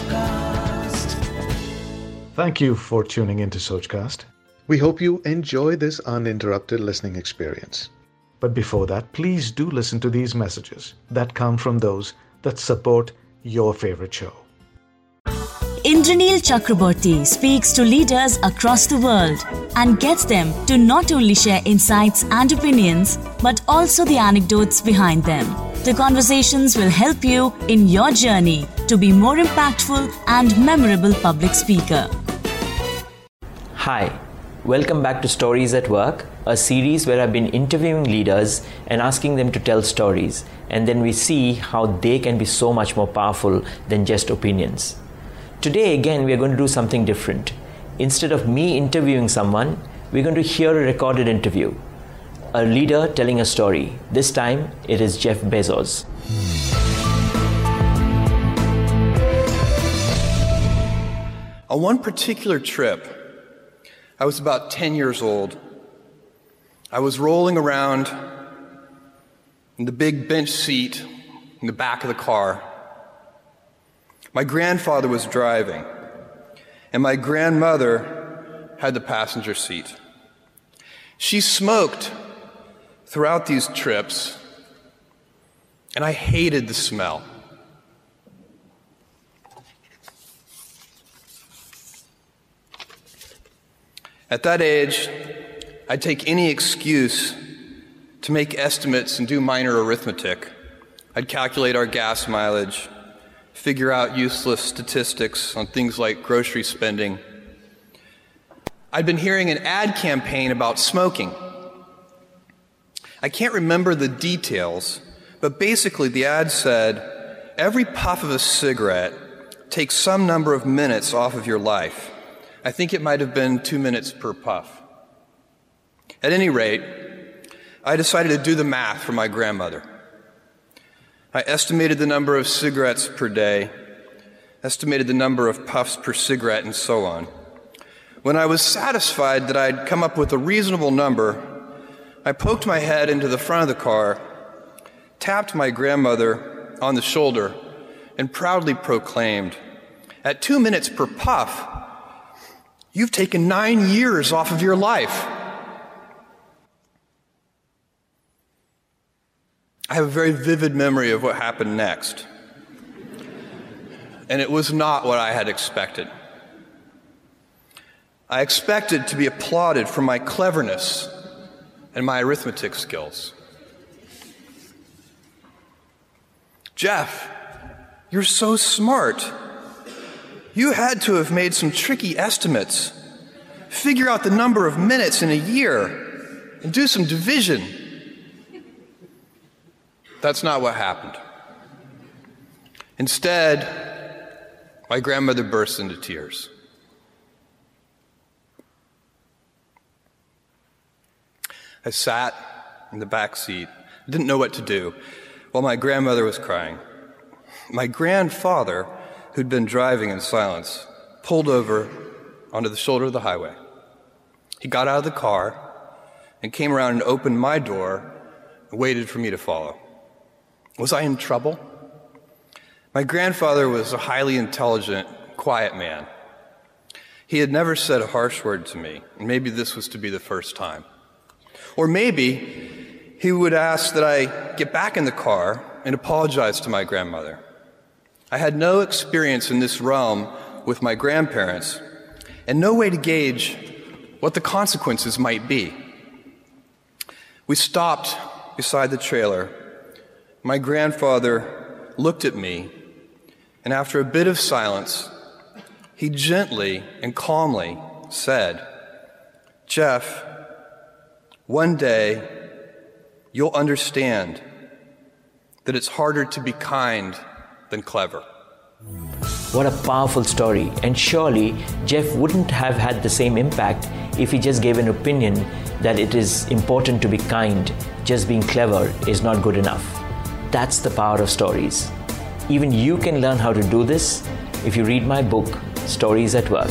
Sochcast. Thank you for tuning into Sochcast. We hope you enjoy this uninterrupted listening experience. But before that, please do listen to these messages that come from those that support your favorite show. Indranil Chakraborty speaks to leaders across the world and gets them to not only share insights and opinions, but also the anecdotes behind them. The conversations will help you in your journey to be more impactful and memorable public speaker. Hi, welcome back to Stories at Work, a series where I've been interviewing leaders and asking them to tell stories, and then we see how they can be so much more powerful than just opinions. Today, again, we are going to do something different. Instead of me interviewing someone, we're going to hear a recorded interview. A leader telling a story. This time, it is Jeff Bezos. On one particular trip, I was about 10 years old. I was rolling around in the big bench seat in the back of the car. My grandfather was driving, and my grandmother had the passenger seat. She smoked throughout these trips, and I hated the smell. At that age, I'd take any excuse to make estimates and do minor arithmetic. I'd calculate our gas mileage, figure out useless statistics on things like grocery spending. I'd been hearing an ad campaign about smoking. I can't remember the details, but basically the ad said every puff of a cigarette takes some number of minutes off of your life. I think it might have been two minutes per puff. At any rate, I decided to do the math for my grandmother. I estimated the number of cigarettes per day, estimated the number of puffs per cigarette, and so on. When I was satisfied that I'd come up with a reasonable number, I poked my head into the front of the car, tapped my grandmother on the shoulder, and proudly proclaimed, At two minutes per puff, you've taken nine years off of your life. I have a very vivid memory of what happened next. And it was not what I had expected. I expected to be applauded for my cleverness and my arithmetic skills. Jeff, you're so smart. You had to have made some tricky estimates. Figure out the number of minutes in a year and do some division. That's not what happened. Instead, my grandmother burst into tears. I sat in the back seat, didn't know what to do, while my grandmother was crying. My grandfather, who'd been driving in silence, pulled over onto the shoulder of the highway. He got out of the car and came around and opened my door and waited for me to follow. Was I in trouble? My grandfather was a highly intelligent, quiet man. He had never said a harsh word to me, and maybe this was to be the first time. Or maybe he would ask that I get back in the car and apologize to my grandmother. I had no experience in this realm with my grandparents and no way to gauge what the consequences might be. We stopped beside the trailer. My grandfather looked at me, and after a bit of silence, he gently and calmly said, Jeff, one day you'll understand that it's harder to be kind than clever. What a powerful story. And surely Jeff wouldn't have had the same impact if he just gave an opinion that it is important to be kind, just being clever is not good enough. That's the power of stories. Even you can learn how to do this if you read my book, Stories at Work.